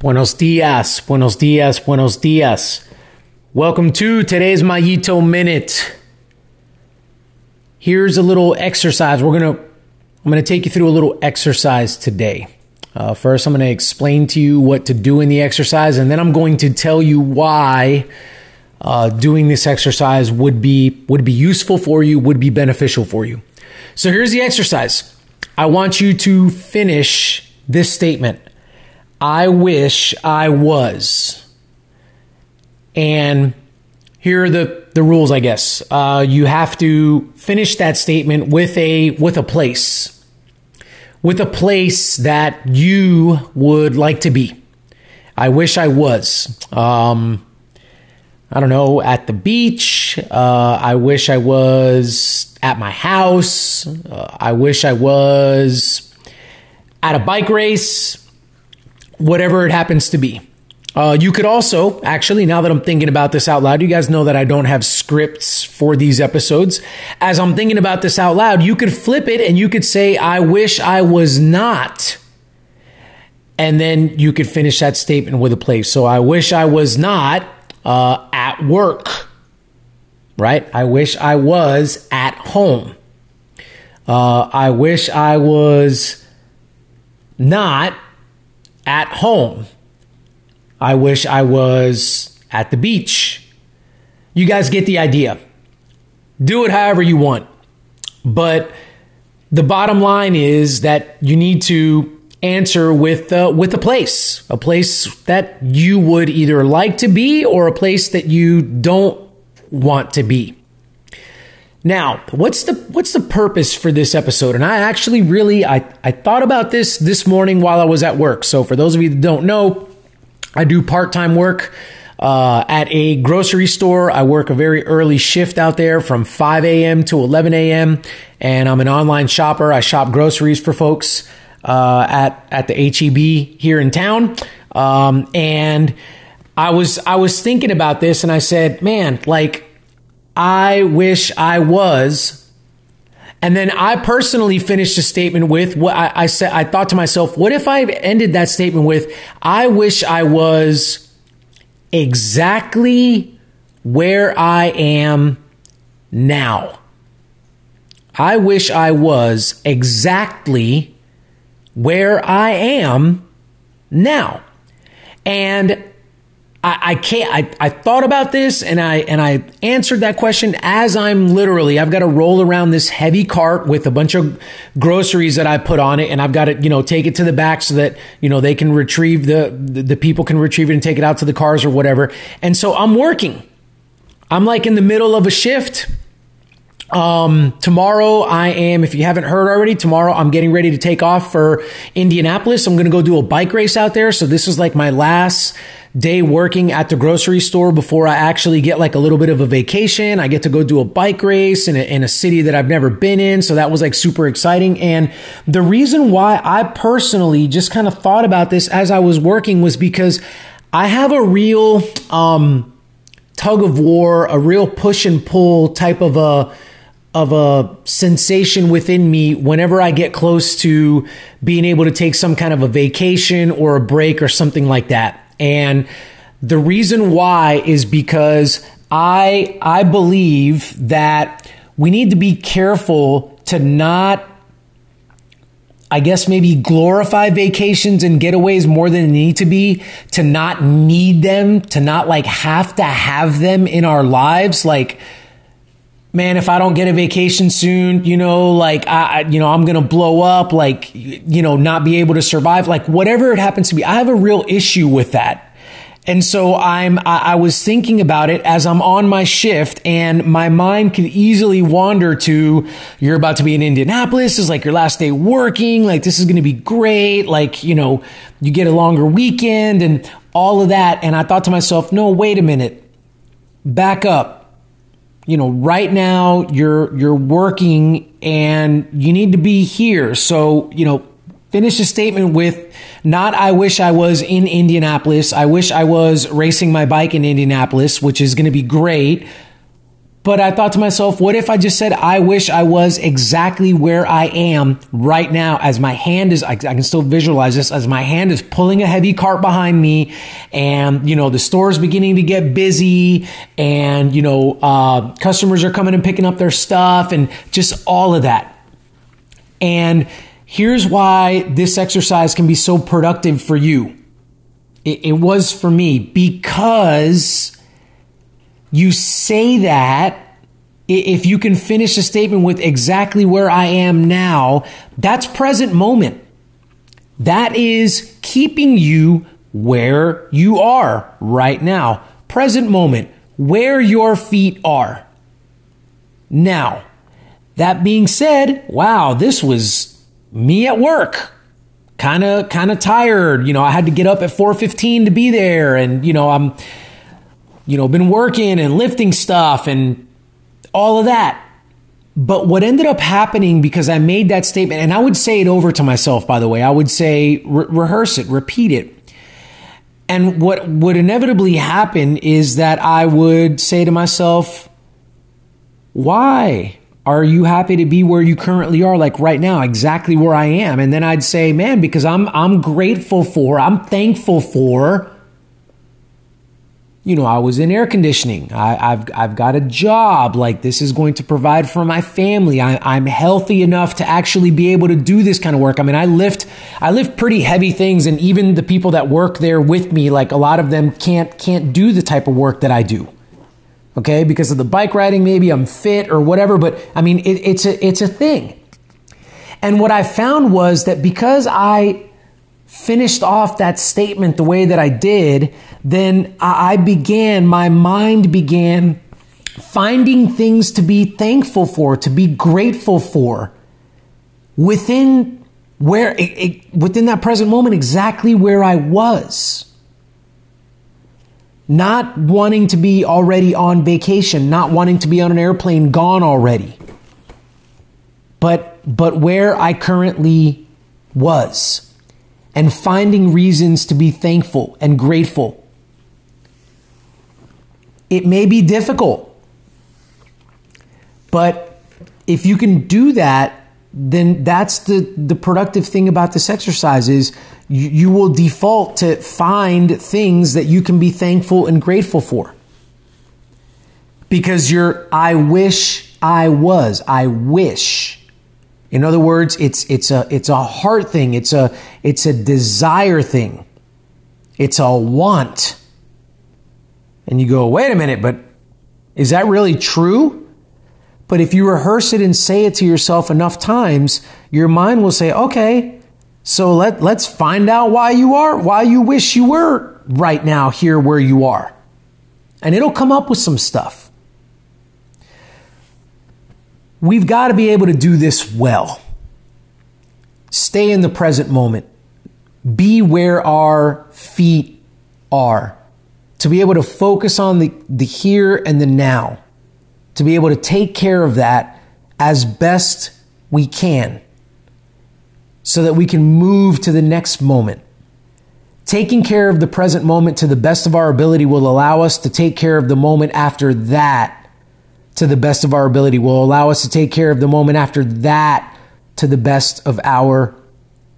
Buenos dias, buenos dias, buenos dias. Welcome to today's Mayito Minute. Here's a little exercise. We're gonna, I'm gonna take you through a little exercise today. Uh, first, I'm gonna explain to you what to do in the exercise, and then I'm going to tell you why uh, doing this exercise would be would be useful for you, would be beneficial for you. So here's the exercise. I want you to finish this statement. I wish I was. And here are the, the rules, I guess. Uh, you have to finish that statement with a with a place, with a place that you would like to be. I wish I was. Um, I don't know, at the beach. Uh, I wish I was at my house. Uh, I wish I was at a bike race whatever it happens to be. Uh, you could also, actually, now that I'm thinking about this out loud, you guys know that I don't have scripts for these episodes. As I'm thinking about this out loud, you could flip it and you could say, I wish I was not. And then you could finish that statement with a place. So I wish I was not uh, at work, right? I wish I was at home. Uh, I wish I was not at home. I wish I was at the beach. You guys get the idea. Do it however you want. But the bottom line is that you need to answer with uh, with a place, a place that you would either like to be or a place that you don't want to be. Now, what's the what's the purpose for this episode? And I actually really I, I thought about this this morning while I was at work. So for those of you that don't know, I do part-time work uh, at a grocery store. I work a very early shift out there from 5 a.m. to 11 a.m. And I'm an online shopper. I shop groceries for folks uh, at at the HEB here in town. Um, and I was I was thinking about this, and I said, man, like I wish I was. And then I personally finished the statement with what I, I, said. I thought to myself, what if I ended that statement with, I wish I was exactly where I am now. I wish I was exactly where I am now. And I, I can't. I, I thought about this and I and I answered that question as I'm literally. I've got to roll around this heavy cart with a bunch of groceries that I put on it, and I've got to you know take it to the back so that you know they can retrieve the the, the people can retrieve it and take it out to the cars or whatever. And so I'm working. I'm like in the middle of a shift um, tomorrow I am, if you haven't heard already, tomorrow I'm getting ready to take off for Indianapolis. I'm going to go do a bike race out there. So this is like my last day working at the grocery store before I actually get like a little bit of a vacation. I get to go do a bike race in a, in a city that I've never been in. So that was like super exciting. And the reason why I personally just kind of thought about this as I was working was because I have a real, um, tug of war, a real push and pull type of a, of a sensation within me whenever I get close to being able to take some kind of a vacation or a break or something like that. And the reason why is because I I believe that we need to be careful to not I guess maybe glorify vacations and getaways more than they need to be, to not need them, to not like have to have them in our lives. Like, man, if I don't get a vacation soon, you know, like I, you know, I'm going to blow up, like, you know, not be able to survive, like whatever it happens to be. I have a real issue with that. And so I'm, I, I was thinking about it as I'm on my shift and my mind could easily wander to, you're about to be in Indianapolis. Is like your last day working. Like this is going to be great. Like, you know, you get a longer weekend and all of that. And I thought to myself, no, wait a minute. Back up you know, right now you're you're working and you need to be here. So, you know, finish a statement with not I wish I was in Indianapolis. I wish I was racing my bike in Indianapolis, which is going to be great. But I thought to myself, what if I just said, I wish I was exactly where I am right now as my hand is, I, can still visualize this, as my hand is pulling a heavy cart behind me and, you know, the store is beginning to get busy and, you know, uh, customers are coming and picking up their stuff and just all of that. And here's why this exercise can be so productive for you. It, it was for me because you say that if you can finish a statement with exactly where I am now, that's present moment. That is keeping you where you are right now. Present moment, where your feet are. Now, that being said, wow, this was me at work. Kind of kind of tired, you know, I had to get up at 4:15 to be there and you know, I'm you know, been working and lifting stuff and all of that. But what ended up happening because I made that statement, and I would say it over to myself, by the way, I would say, re- rehearse it, repeat it. And what would inevitably happen is that I would say to myself, why are you happy to be where you currently are, like right now, exactly where I am? And then I'd say, man, because I'm, I'm grateful for, I'm thankful for you know, I was in air conditioning. I, have I've got a job. Like this is going to provide for my family. I, I'm healthy enough to actually be able to do this kind of work. I mean, I lift I lift pretty heavy things, and even the people that work there with me, like a lot of them can't can't do the type of work that I do. Okay, because of the bike riding, maybe I'm fit or whatever. But I mean, it, it's a it's a thing. And what I found was that because I finished off that statement the way that I did, then I began, my mind began finding things to be thankful for, to be grateful for within where it, it, within that present moment exactly where I was. Not wanting to be already on vacation, not wanting to be on an airplane gone already. But but where I currently was and finding reasons to be thankful and grateful. It may be difficult, but if you can do that, then that's the, the productive thing about this exercise is you, you will default to find things that you can be thankful and grateful for. Because you're, I wish I was, I wish. In other words, it's, it's, a, it's a heart thing, it's a, it's a desire thing, it's a want. And you go, wait a minute, but is that really true? But if you rehearse it and say it to yourself enough times, your mind will say, okay, so let, let's find out why you are, why you wish you were right now here where you are. And it'll come up with some stuff. We've got to be able to do this well. Stay in the present moment. Be where our feet are. To be able to focus on the, the here and the now. To be able to take care of that as best we can. So that we can move to the next moment. Taking care of the present moment to the best of our ability will allow us to take care of the moment after that to the best of our ability, will allow us to take care of the moment after that to the best of our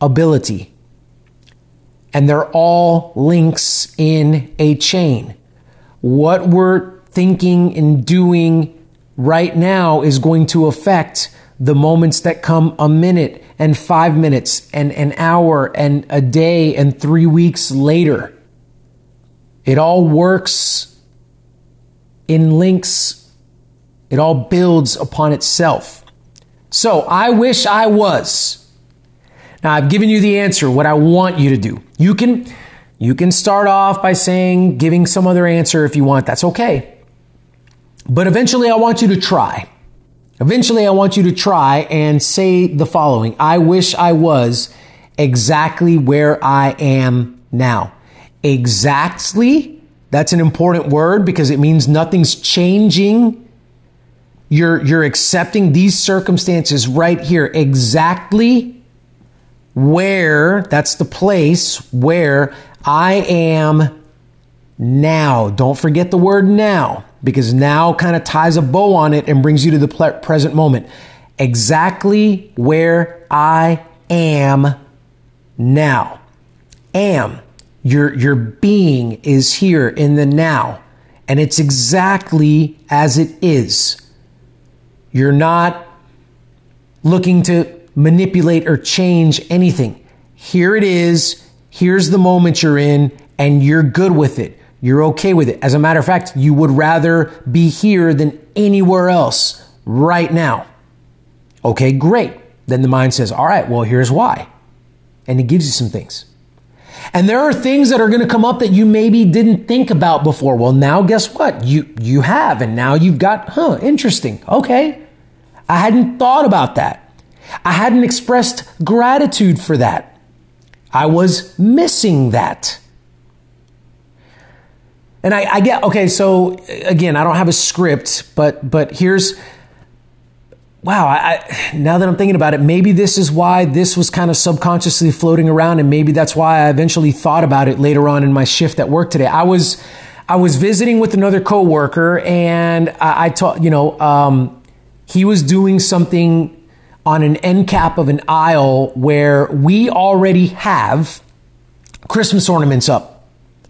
ability. And they're all links in a chain. What we're thinking and doing right now is going to affect the moments that come a minute and five minutes and an hour and a day and three weeks later. It all works in links it all builds upon itself. So I wish I was. Now I've given you the answer, what I want you to do. You can, you can start off by saying, giving some other answer if you want. That's okay. But eventually I want you to try. Eventually I want you to try and say the following. I wish I was exactly where I am now. Exactly. That's an important word because it means nothing's changing you're, you're accepting these circumstances right here exactly where, that's the place where I am now. Don't forget the word now because now kind of ties a bow on it and brings you to the present moment. Exactly where I am now. Am. Your, your being is here in the now. And it's exactly as it is. You're not looking to manipulate or change anything. Here it is. Here's the moment you're in, and you're good with it. You're okay with it. As a matter of fact, you would rather be here than anywhere else right now. Okay, great. Then the mind says, all right, well, here's why. And it gives you some things. And there are things that are going to come up that you maybe didn't think about before. Well, now guess what? You, you have. And now you've got, huh, interesting. Okay. I hadn't thought about that. I hadn't expressed gratitude for that. I was missing that. And I, I, get okay. So again, I don't have a script, but but here's wow. I, I, now that I'm thinking about it, maybe this is why this was kind of subconsciously floating around, and maybe that's why I eventually thought about it later on in my shift at work today. I was I was visiting with another coworker, and I, I taught you know um, he was doing something on an end cap of an aisle where we already have Christmas ornaments up.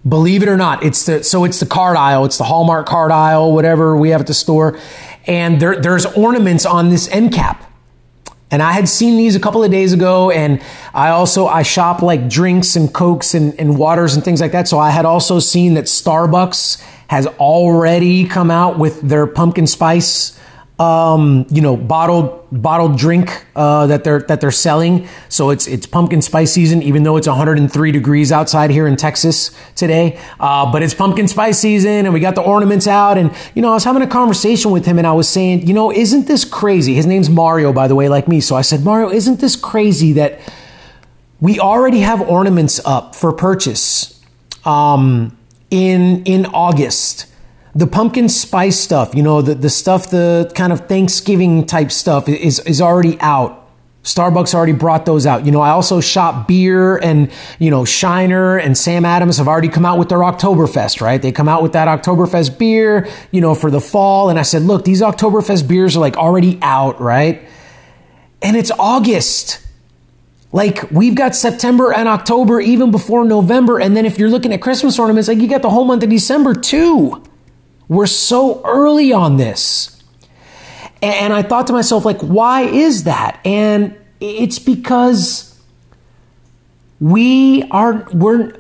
Believe it or not, it's the so it's the card aisle, it's the Hallmark card aisle, whatever we have at the store, and there, there's ornaments on this end cap. And I had seen these a couple of days ago, and I also I shop like drinks and cokes and, and waters and things like that. So I had also seen that Starbucks has already come out with their pumpkin spice um, you know, bottled bottled drink uh, that they're that they're selling. So it's it's pumpkin spice season, even though it's 103 degrees outside here in Texas today. Uh, but it's pumpkin spice season, and we got the ornaments out. And you know, I was having a conversation with him, and I was saying, you know, isn't this crazy? His name's Mario, by the way, like me. So I said, Mario, isn't this crazy that we already have ornaments up for purchase um, in in August? The pumpkin spice stuff, you know, the, the stuff, the kind of Thanksgiving type stuff is, is already out. Starbucks already brought those out. You know, I also shop beer and, you know, Shiner and Sam Adams have already come out with their Oktoberfest, right? They come out with that Oktoberfest beer, you know, for the fall. And I said, look, these Oktoberfest beers are like already out, right? And it's August. Like we've got September and October even before November. And then if you're looking at Christmas ornaments, like you got the whole month of December too. We're so early on this. And I thought to myself, like, why is that? And it's because we are, we're,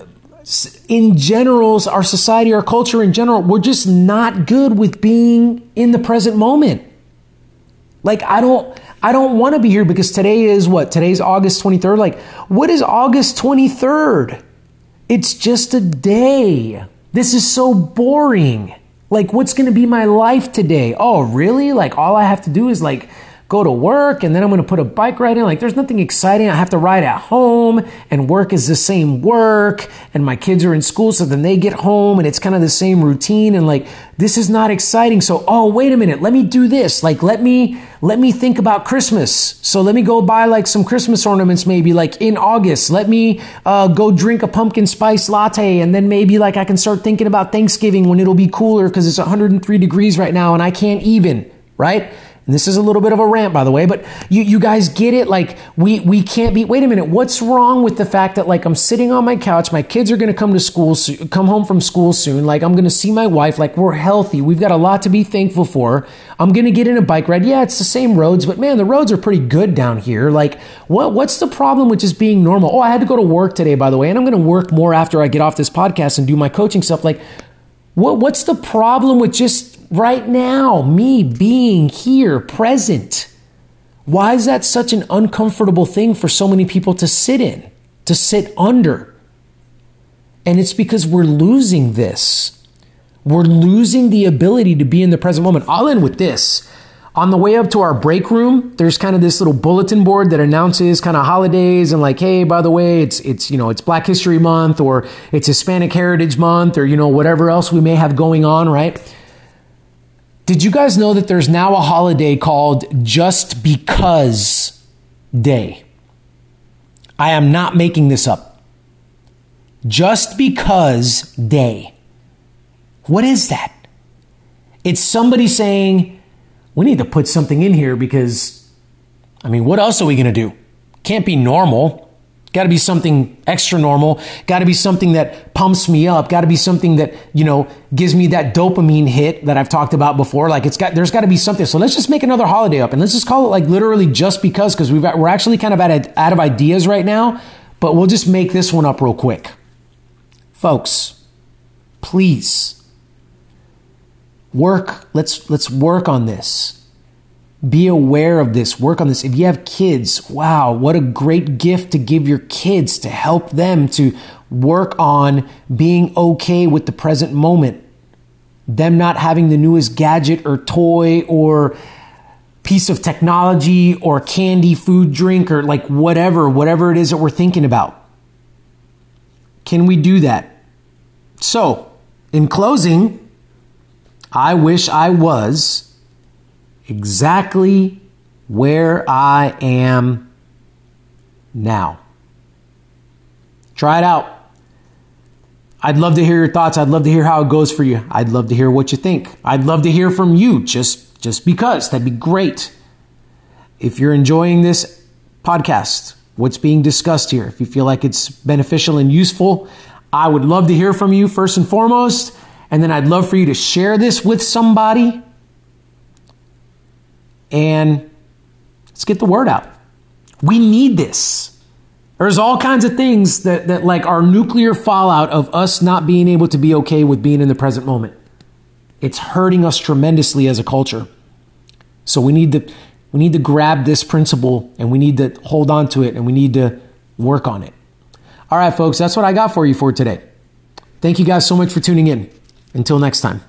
in general, our society, our culture in general, we're just not good with being in the present moment. Like, I don't, I don't want to be here because today is what? Today's August 23rd. Like, what is August 23rd? It's just a day. This is so boring. Like, what's to be my life today? Oh, really? Like, all I have to do is like go to work and then I'm going to put a bike ride in. Like, there's nothing exciting. I have to ride at home and work is the same work and my kids are in school. So then they get home and it's kind of the same routine. And like, this is not exciting. So, oh, wait a minute. Let me do this. Like, let me, let me think about Christmas. So let me go buy like some Christmas ornaments, maybe like in August. Let me, uh, go drink a pumpkin spice latte. And then maybe like I can start thinking about Thanksgiving when it'll be cooler because it's 103 degrees right now and I can't even, right? And this is a little bit of a rant, by the way, but you, you guys get it. Like, we, we can't be, wait a minute, what's wrong with the fact that, like, I'm sitting on my couch, my kids are going to come to school, come home from school soon. Like, I'm going to see my wife. Like, we're healthy. We've got a lot to be thankful for. I'm going to get in a bike ride. Yeah, it's the same roads, but man, the roads are pretty good down here. Like, what, what's the problem with just being normal? Oh, I had to go to work today, by the way, and I'm going to work more after I get off this podcast and do my coaching stuff. Like, what, what's the problem with just right now, me being here, present. Why is that such an uncomfortable thing for so many people to sit in, to sit under? And it's because we're losing this. We're losing the ability to be in the present moment. I'll end with this. On the way up to our break room, there's kind of this little bulletin board that announces kind of holidays and like, hey, by the way, it's it's you know it's Black History Month or it's Hispanic Heritage Month or you know whatever else we may have going on, right? Did you guys know that there's now a holiday called Just Because Day? I am not making this up. Just Because Day. What is that? It's somebody saying, we need to put something in here because, I mean, what else are we going to do? Can't be normal. Got to be something extra normal. Got to be something that pumps me up. Got to be something that, you know, gives me that dopamine hit that I've talked about before. Like it's got, there's got to be something. So let's just make another holiday up and let's just call it like literally just because, because we've got, we're actually kind of out of, out of ideas right now, but we'll just make this one up real quick. Folks, please work. Let's, let's work on this be aware of this, work on this. If you have kids, wow, what a great gift to give your kids to help them to work on being okay with the present moment. Them not having the newest gadget or toy or piece of technology or candy, food, drink, or like whatever, whatever it is that we're thinking about. Can we do that? So, in closing, I wish I was exactly where I am now. Try it out. I'd love to hear your thoughts. I'd love to hear how it goes for you. I'd love to hear what you think. I'd love to hear from you just just because. That'd be great. If you're enjoying this podcast, what's being discussed here, if you feel like it's beneficial and useful, I would love to hear from you first and foremost. And then I'd love for you to share this with somebody and let's get the word out. We need this. There's all kinds of things that, that like our nuclear fallout of us not being able to be okay with being in the present moment. It's hurting us tremendously as a culture. So we need to we need to grab this principle and we need to hold on to it and we need to work on it. All right, folks, that's what I got for you for today. Thank you guys so much for tuning in. Until next time.